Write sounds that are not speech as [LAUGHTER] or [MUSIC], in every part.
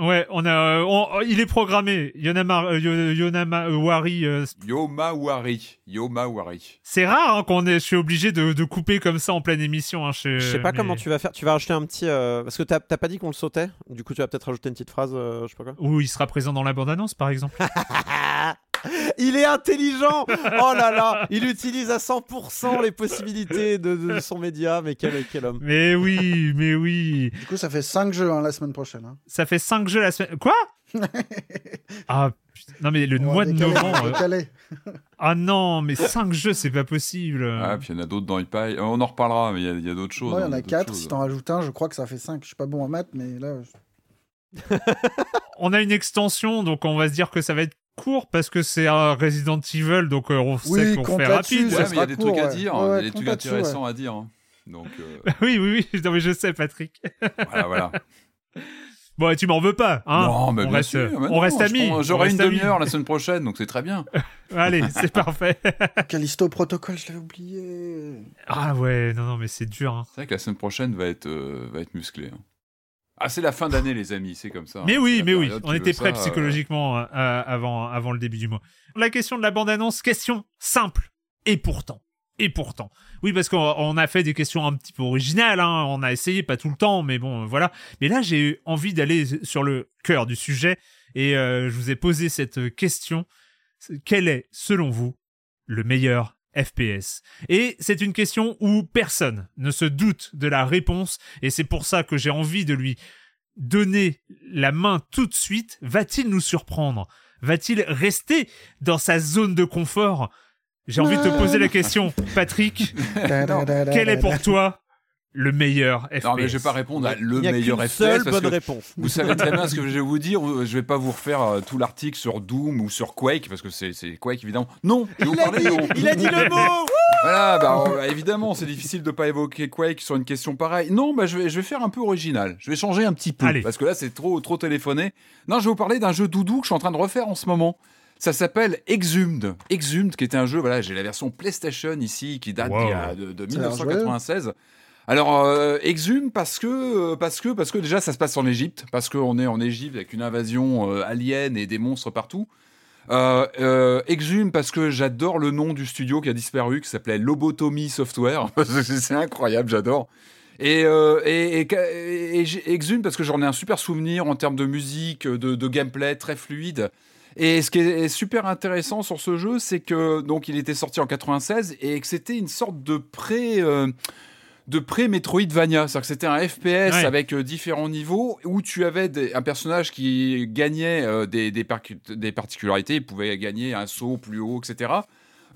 Ouais, on a, on- il est programmé. Yonama, euh, Yo- Yonama euh, Wari. euh, Yoma Wari. Yoma Wari. c'est rare hein, qu'on est, je suis obligé de, de couper comme ça en pleine émission. Hein, Je sais pas mais- comment tu vas faire. Tu vas rajouter un petit. euh, Parce que t'as t'as pas dit qu'on le sautait. Du coup, tu vas peut-être rajouter une petite phrase. euh, je sais pas quoi. Ou il sera présent dans la bande-annonce, par exemple. [LAUGHS] [LAUGHS] Il est intelligent Oh là là Il utilise à 100% les possibilités de, de son média. Mais quel, quel homme mais oui, mais oui. Du coup ça fait 5 jeux hein, la semaine prochaine. hein. Ça fait 5 jeux la semaine. Quoi? [LAUGHS] Ah, putain. non, mais le On mois de décaler, novembre. euh, décaler. [LAUGHS] Ah non, mais 5 jeux, c'est pas possible. Ah, puis il y en a d'autres dans Hypai. Euh, On en reparlera, mais il y a, il y a d'autres choses. Ouais, il y en hein, a d'autres 4, choses. si t'en rajoutes un, je crois que ça fait 5. Je suis pas bon en maths, mais là... je- On a une extension, donc on va se dire que ça va être court parce que c'est un Resident Evil, donc euh, on Oui, sait qu'on compte fait rapide. Ouais, ça mais il y a des court, trucs à dire, Ouais, il y a ouais, des trucs intéressants à dire. hein. Donc, euh, [LAUGHS] oui, oui, oui, non, mais je sais, Patrick. voilà, voilà. [LAUGHS] Bon, et tu m'en veux pas, hein non, mais on bien reste, sûr. mais on non, reste je amis. J'aurai une demi-heure la semaine prochaine, donc c'est très bien. [LAUGHS] Allez, c'est parfait. Callisto Protocol, je l'avais oublié. ah ouais, non, non, mais c'est dur. hein. C'est vrai que la semaine prochaine va être, euh, va être musclée. hein. Ah, c'est la fin d'année, les amis, c'est comme ça. Mais hein. oui, C'est la mais oui, on était prêts ça, euh, psychologiquement euh, avant, avant le début du mois. La question de la bande-annonce, question simple. Et pourtant. Et pourtant. Oui, parce qu'on on a fait des questions un petit peu originales, hein, on a essayé, pas tout le temps, mais bon, euh, voilà. Mais là, j'ai eu envie d'aller sur le cœur du sujet et euh, je vous ai posé cette question. Quel est, selon vous, le meilleur FPS Et c'est une question où personne ne se doute de la réponse et c'est pour ça que j'ai envie de lui donner la main tout de suite. Va-t-il nous surprendre? Va-t-il rester dans sa zone de confort? J'ai envie de te poser la question, Patrick. [LAUGHS] Quel est pour toi le meilleur FPS Non, mais je vais pas répondre à le Il n'y a meilleur qu'une FPS. seule parce bonne que réponse. Vous savez très bien ce que [LAUGHS] je vais vous dire. Je vais pas vous refaire euh, tout l'article sur Doom ou sur Quake, parce que c'est Quake, évidemment. Non, je vais vous Il a parler dit, il a dit le mot [LAUGHS] Voilà, bah, euh, évidemment, c'est difficile de pas évoquer Quake sur une question pareille. Non, bah, je vais, je vais faire un peu original. Je vais changer un petit peu. Allez. Parce que là, c'est trop, trop téléphoné. Non, je vais vous parler d'un jeu doudou que je suis en train de refaire en ce moment. Ça s'appelle Exhumed. Exhumed, qui était un jeu, voilà, j'ai la version PlayStation ici, qui date Wow. de, de Ça a l'air 1996. Alors, euh, Exhumed, parce que, euh, parce que, parce que déjà, ça se passe en Égypte, parce qu'on est en Égypte avec une invasion euh, alien et des monstres partout. Euh, euh, Exhume parce que j'adore le nom du studio qui a disparu, qui s'appelait Lobotomie Software. [LAUGHS] c'est incroyable, j'adore. Et, euh, et, et, Exhume parce que j'en ai un super souvenir en termes de musique, de, gameplay très fluide. Et ce qui est super intéressant sur ce jeu, c'est que donc il était sorti en 96 et que c'était une sorte de pré de pré Metroidvania, c'est-à-dire que c'était un FPS Ouais. avec euh, différents niveaux où tu avais des- un personnage qui gagnait euh, des, des, particularités, il pouvait gagner un saut plus haut, etc.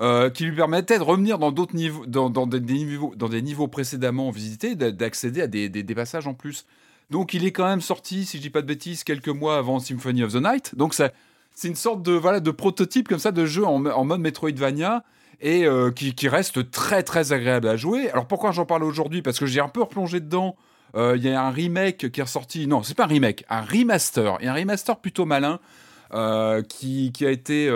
euh, qui lui permettait de revenir dans d'autres niveaux, dans, dans des, niveaux, dans des niveaux précédemment visités, d'a- d'accéder à des, passages en plus. Donc il est quand même sorti, si je dis pas de bêtises, quelques mois avant Symphony of the Night. Donc ça, c'est une sorte de voilà de prototype comme ça de jeu en, en mode Metroidvania et euh, qui, reste très très agréable à jouer. Alors pourquoi j'en parle aujourd'hui? Parce que j'ai un peu replongé dedans. Euh, Il y a un remake qui est ressorti. Non, c'est pas un remake, un remaster. Et un remaster plutôt malin euh, qui, a été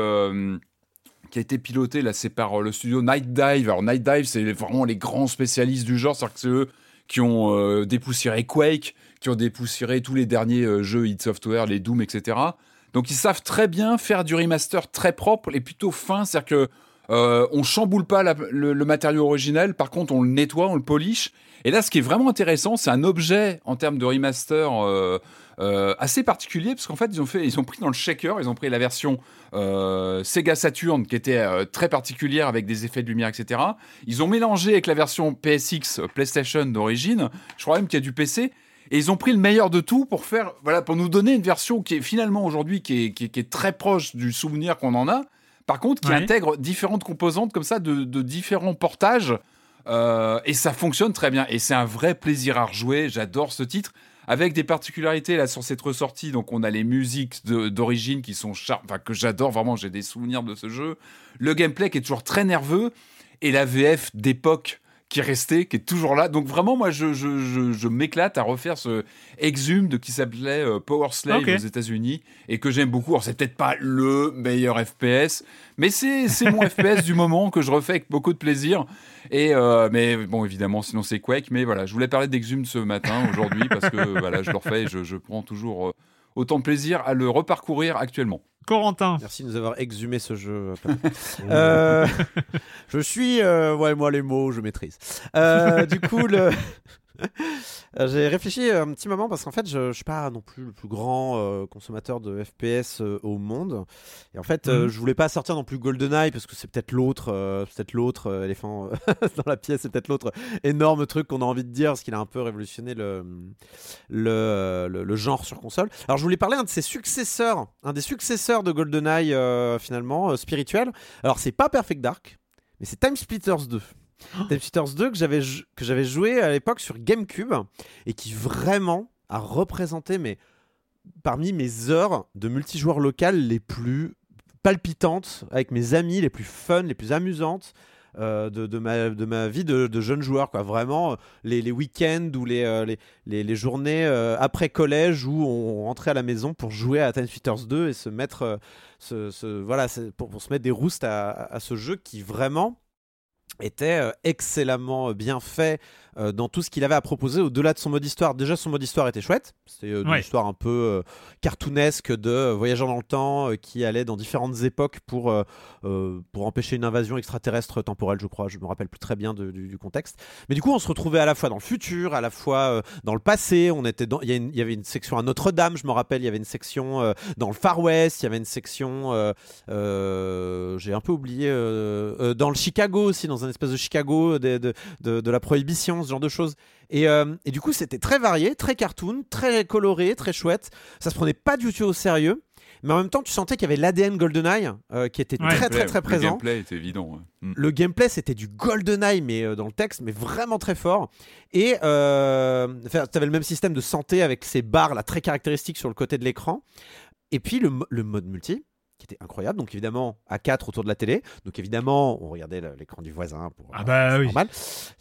qui a été piloté là, c'est par le studio Night Dive. Alors Night Dive, c'est vraiment les grands spécialistes du genre, c'est-à-dire que c'est eux qui ont dépoussiéré Quake, qui ont dépoussiéré tous les derniers jeux id Software, les Doom, etc. Donc ils savent très bien faire du remaster très propre et plutôt fin, c'est-à-dire que euh, on chamboule pas le, matériau originel, par contre on le nettoie, on le polish. Et là, ce qui est vraiment intéressant, c'est un objet en termes de remaster euh, euh, assez particulier, parce qu'en fait, ils ont fait, ils ont pris dans le shaker, ils ont pris la version euh, Sega Saturn qui était très particulière avec des effets de lumière, etc. Ils ont mélangé avec la version PSX PlayStation d'origine. Je crois même qu'il y a du PC. Et ils ont pris le meilleur de tout pour faire, voilà, pour nous donner une version qui est finalement aujourd'hui qui est- qui est très proche du souvenir qu'on en a. Par contre, qui Ouais. intègre différentes composantes comme ça de, de différents portages. Euh, et ça fonctionne très bien. Et c'est un vrai plaisir à rejouer. J'adore ce titre. Avec des particularités là sur cette ressortie, donc on a les musiques d'origine qui sont char- enfin, que j'adore vraiment, j'ai des souvenirs de ce jeu. Le gameplay qui est toujours très nerveux et la VF d'époque qui est restée, qui est toujours là. Donc vraiment, moi, je, je, je, je m'éclate à refaire ce Exhumed de- qui s'appelait euh, Power Slave aux États-Unis et que j'aime beaucoup. Alors c'est peut-être pas le meilleur FPS, mais c'est c'est mon FPS du moment que je refais avec beaucoup de plaisir. Et euh, mais bon, évidemment, sinon c'est Quake. Mais voilà, je voulais parler d'Exhumed ce matin, aujourd'hui, parce que voilà, je le refais et je, je prends toujours euh, autant de plaisir à le reparcourir actuellement. Corentin. Merci de nous avoir exhumé ce jeu. Euh, [LAUGHS] je suis. euh, ouais, moi, les mots, je maîtrise. Euh, du coup, le. [LAUGHS] Euh, J'ai réfléchi un petit moment parce qu'en fait, je, je suis pas non plus le plus grand euh, consommateur de FPS euh, au monde. Et en fait, euh, Mhm. je voulais pas sortir non plus GoldenEye parce que c'est peut-être l'autre, peut-être l'autre éléphant [LAUGHS] dans la pièce, c'est peut-être l'autre énorme truc qu'on a envie de dire parce qu'il a un peu révolutionné le, le, le, le genre sur console. Alors, je voulais parler un de ses successeurs, un des successeurs de GoldenEye finalement spirituel. Alors, c'est pas Perfect Dark, mais c'est Time Splitters 2. Time Splitters 2 que j'avais joué à l'époque sur GameCube et qui vraiment a représenté mais parmi mes heures de multijoueur local les plus palpitantes avec mes amis, les plus fun, les plus amusantes. euh, de, de ma, de ma vie de, jeune joueur quoi vraiment euh, les, week-ends ou les, euh, les, les, journées après collège où on rentrait à la maison pour jouer à Time Splitters 2 et se mettre ce- voilà pour, pour se mettre des roustes à ce jeu qui vraiment était euh, excellemment euh, bien fait euh, dans tout ce qu'il avait à proposer au-delà de son mode histoire. Déjà, son mode histoire était chouette. C'était euh, une Ouais. histoire un peu euh, cartoonesque de euh, voyageurs dans le temps euh, qui allait dans différentes époques pour, euh, euh, pour empêcher une invasion extraterrestre temporelle, je crois. Je me rappelle plus très bien de- du, du contexte. Mais du coup, on se retrouvait à la fois dans le futur, à la fois euh, dans le passé. On était dans, il y, a une- il y avait une section à Notre-Dame, je me rappelle. Il y avait une section euh, dans le Far West. Il y avait une section, euh, euh, j'ai un peu oublié, euh, euh, dans le Chicago aussi, dans un espèce de Chicago de, de, de- de la prohibition, ce genre de choses. Et, euh, et du coup, c'était très varié, très cartoon, très coloré, très chouette. Ça se prenait pas du tout au sérieux. Mais en même temps, tu sentais qu'il y avait l'ADN GoldenEye euh, qui était Ouais. très très très Le présent. gameplay est évident. ouais. Mm. Le gameplay, c'était du GoldenEye, mais euh, dans le texte, mais vraiment très fort. Et euh, tu avais le même système de santé avec ces barres là, très caractéristiques sur le côté de l'écran. Et puis le, le mode multi, qui était incroyable. Donc évidemment, à 4 autour de la télé. Donc évidemment, on regardait l'écran du voisin. Pour, Ah bah oui. normal.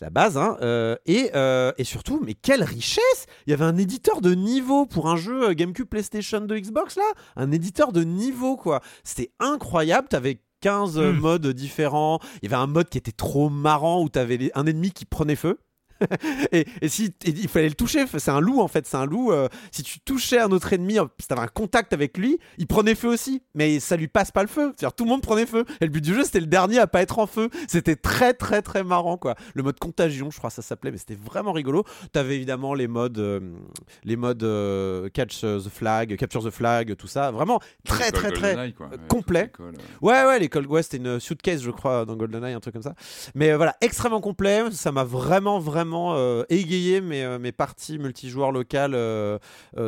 La base. Hein. Euh, et, euh, et surtout, mais quelle richesse Il y avait un éditeur de niveau pour un jeu euh, GameCube, PlayStation 2, Xbox, là Un éditeur de niveau, quoi. C'était incroyable. T'avais 15 euh, Mm. modes différents. Il y avait un mode qui était trop marrant où t'avais les- un ennemi qui prenait feu. [LAUGHS] et, et si et il fallait le toucher, c'est un loup en fait, c'est un loup. euh, si tu touchais un autre ennemi, si t'avais un contact avec lui, il prenait feu aussi, mais ça lui passe pas le feu. C'est-à-dire tout le monde prenait feu. Et le but du jeu, c'était le dernier à pas être en feu. C'était très très très marrant quoi. Le mode contagion, je crois que ça s'appelait, mais c'était vraiment rigolo. T'avais évidemment les modes, euh, les modes euh, catch the flag, capture the flag, tout ça. Vraiment très très très complet. ouais. Ouais, ouais, l'école, ouais, c'était une suitcase, je crois, dans GoldenEye, un truc comme ça. Mais voilà, extrêmement complet. Ça m'a vraiment, vraiment euh, égayé mes, euh, mes parties multijoueurs locales euh,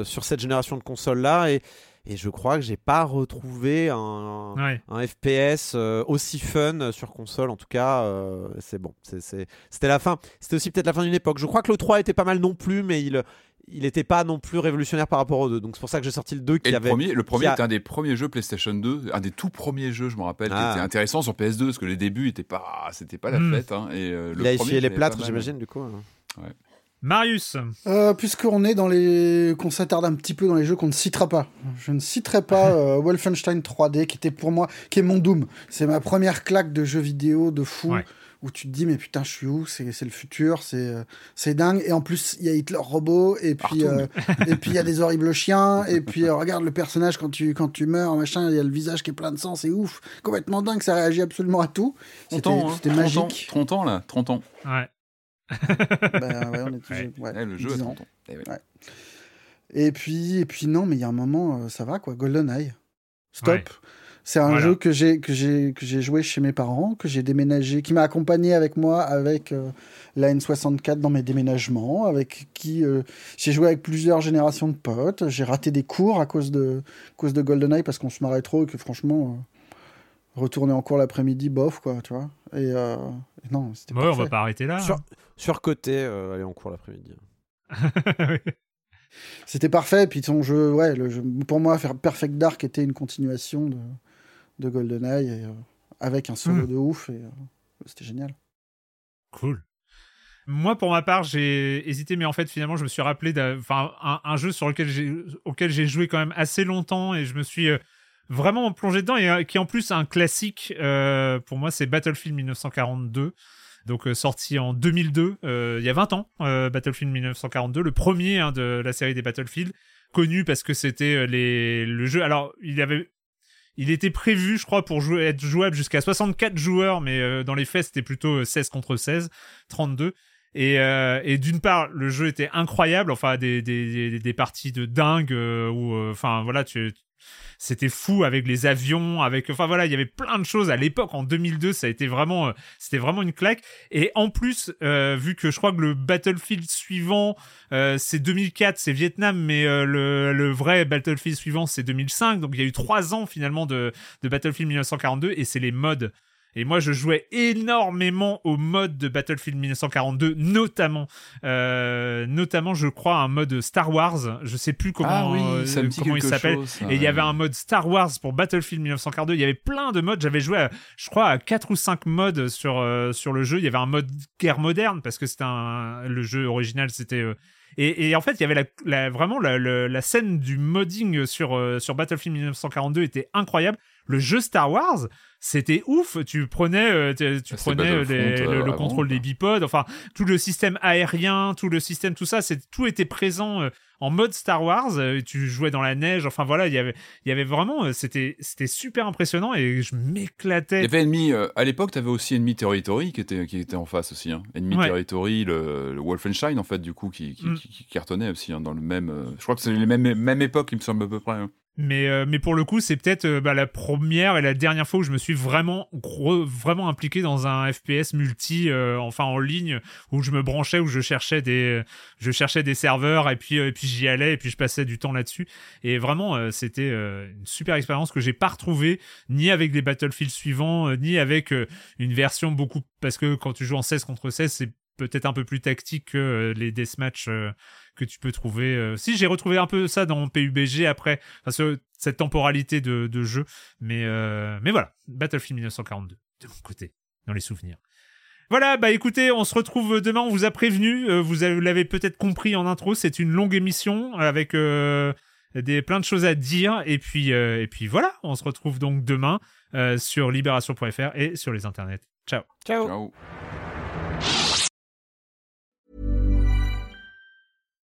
sur cette génération de consoles-là. Et, et je crois que j'ai pas retrouvé un, Ouais. un FPS euh, aussi fun sur console. En tout cas, euh, c'est bon. C'était la fin. C'était aussi peut-être la fin d'une époque. Je crois que le 3 était pas mal non plus, mais il. Il n'était pas non plus révolutionnaire par rapport aux deux. Donc c'est pour ça que j'ai sorti le 2 qui Et le avait. premier, le premier a- était un des premiers jeux PlayStation 2, un des tout premiers jeux, je me rappelle, Ah. qui était intéressant sur PS2 parce que les débuts étaient pas, c'était pas la Hmm. fête. hein, et euh, le il a essuyé les plâtres, j'imagine, du coup. hein. Marius. Euh, Puisqu'on est dans les. qu'on s'attarde un petit peu dans les jeux qu'on ne citera pas. Je ne citerai pas [LAUGHS] euh, Wolfenstein 3D, qui était pour moi. qui est mon Doom. C'est ma première claque de jeu vidéo de fou. Ouais. Où tu te dis, mais putain, je suis où? C'est c'est le futur, c'est euh, c'est dingue. Et en plus, il y a Hitler robot, et puis euh, et puis il y a des horribles chiens, et puis euh, regarde le personnage quand tu, quand tu meurs, machin, il y a le visage qui est plein de sang, c'est ouf. Complètement dingue, ça réagit absolument à tout. 30 C'était hein, c'était 30 ans, magique. 30 ans là, 30 ans. Ouais. [LAUGHS] Ben, ouais, on est tous- Ouais. ouais, Eh, le jeu 10 a ans. 30 ans. Eh. Et puis, et puis non, mais il y a un moment, euh, ça va quoi. GoldenEye, stop. C'est un Voilà. jeu que j'ai que j'ai que j'ai joué chez mes parents, que j'ai déménagé, qui m'a accompagné avec moi avec euh, la N64 dans mes déménagements, avec qui euh, j'ai joué avec plusieurs générations de potes. J'ai raté des cours à cause de cause de GoldenEye parce qu'on se marrait trop et que franchement euh, retourner en cours l'après-midi, bof quoi, tu vois. Et, euh, et non, c'était Ouais, on va pas arrêter là. Sur- Surcoté, euh, aller en cours l'après-midi. [LAUGHS] hein. C'était parfait. Et puis son jeu, ouais, le jeu- pour moi, faire Perfect Dark était une continuation de, de GoldenEye et, euh, avec un solo Mm. de ouf. Et euh, c'était génial. Cool. Moi, pour ma part, j'ai hésité, mais en fait, finalement, je me suis rappelé d'un un, un jeu sur lequel j'ai, auquel j'ai joué quand même assez longtemps et je me suis euh, vraiment plongé dedans et euh, qui en plus un classique. euh, pour moi, c'est Battlefield 1942. Donc sorti en 2002, euh, il y a 20 ans, Battlefield 1942, le premier hein, de la série des Battlefield, connu parce que c'était les le jeu. Alors il avait il était prévu, je crois, pour jouer, être jouable jusqu'à 64 joueurs, mais euh, dans les faits, c'était plutôt euh, 16 contre 16, 32. Et, euh, et d'une part, le jeu était incroyable, enfin des, des, des, des parties de dingue euh, où, euh, enfin voilà, tu, c'était fou avec les avions, avec, enfin voilà, il y avait plein de choses à l'époque. En 2002, ça a été vraiment, euh, c'était vraiment une claque. Et en plus, euh, vu que je crois que le Battlefield suivant, euh, c'est 2004, c'est Vietnam, mais euh, le, vrai Battlefield suivant, c'est 2005. Donc il y a eu trois ans finalement de, de Battlefield 1942 et c'est les mods. Et moi, je jouais énormément aux mods de Battlefield 1942, notamment, euh, notamment, je crois, un mode Star Wars. Je sais plus comment, ah oui, euh, comment il s'appelle. Et il y avait un mode Star Wars pour Battlefield 1942. Il y avait plein de modes. J'avais joué, à, je crois, à 4 ou 5 modes sur, euh, sur le jeu. Il y avait un mode guerre moderne parce que c'était un, le jeu original, c'était. et, et en fait, il y avait la, la- vraiment la, la- la scène du modding sur, euh, sur Battlefield 1942 était incroyable. Le jeu Star Wars, c'était ouf. Tu prenais, euh, tu, tu Ah, prenais euh, le, euh, le contrôle des bipodes, enfin tout le système aérien, tout le système, tout ça, c'est tout était présent en mode Star Wars. tu jouais dans la neige, enfin voilà, il y avait, il y avait vraiment, c'était, c'était super impressionnant et je Il m'éclatais. y avait Enemy, euh, à l'époque, tu avais aussi Enemy Territory qui était, qui était en face aussi. Hein. Enemy Ouais. Territory, le, le Wolfenstein, en fait, du coup, qui, qui, Mm. qui- cartonnait aussi hein, dans le même. je crois que c'est les mêmes, même époque, il me semble à peu près. hein. Mais, euh, mais pour le coup, c'est peut-être euh, bah, la première et la dernière fois où je me suis vraiment, vraiment impliqué dans un FPS multi, euh, enfin en ligne, où je me branchais, où je cherchais des, je cherchais des serveurs et puis, euh, et puis j'y allais et puis je passais du temps là-dessus. Et vraiment, euh, c'était euh, une super expérience que j'ai pas retrouvée ni avec les Battlefield suivants, euh, ni avec euh, une version beaucoup, parce que quand tu joues en 16 contre 16, c'est peut-être un peu plus tactique que euh, les deathmatch euh, que tu peux trouver. euh. Si j'ai retrouvé un peu ça dans PUBG après, enfin, ce- cette temporalité de, de jeu, mais euh, mais voilà, Battlefield 1942 de mon côté dans les souvenirs. Voilà, bah écoutez, on se retrouve demain. On vous a prévenu, euh, vous avez- l'avez peut-être compris en intro, c'est une longue émission avec euh, des plein de choses à dire. Et puis euh, et puis voilà, on se retrouve donc demain euh, sur libération.fr et sur les internets. Ciao. Ciao. Ciao.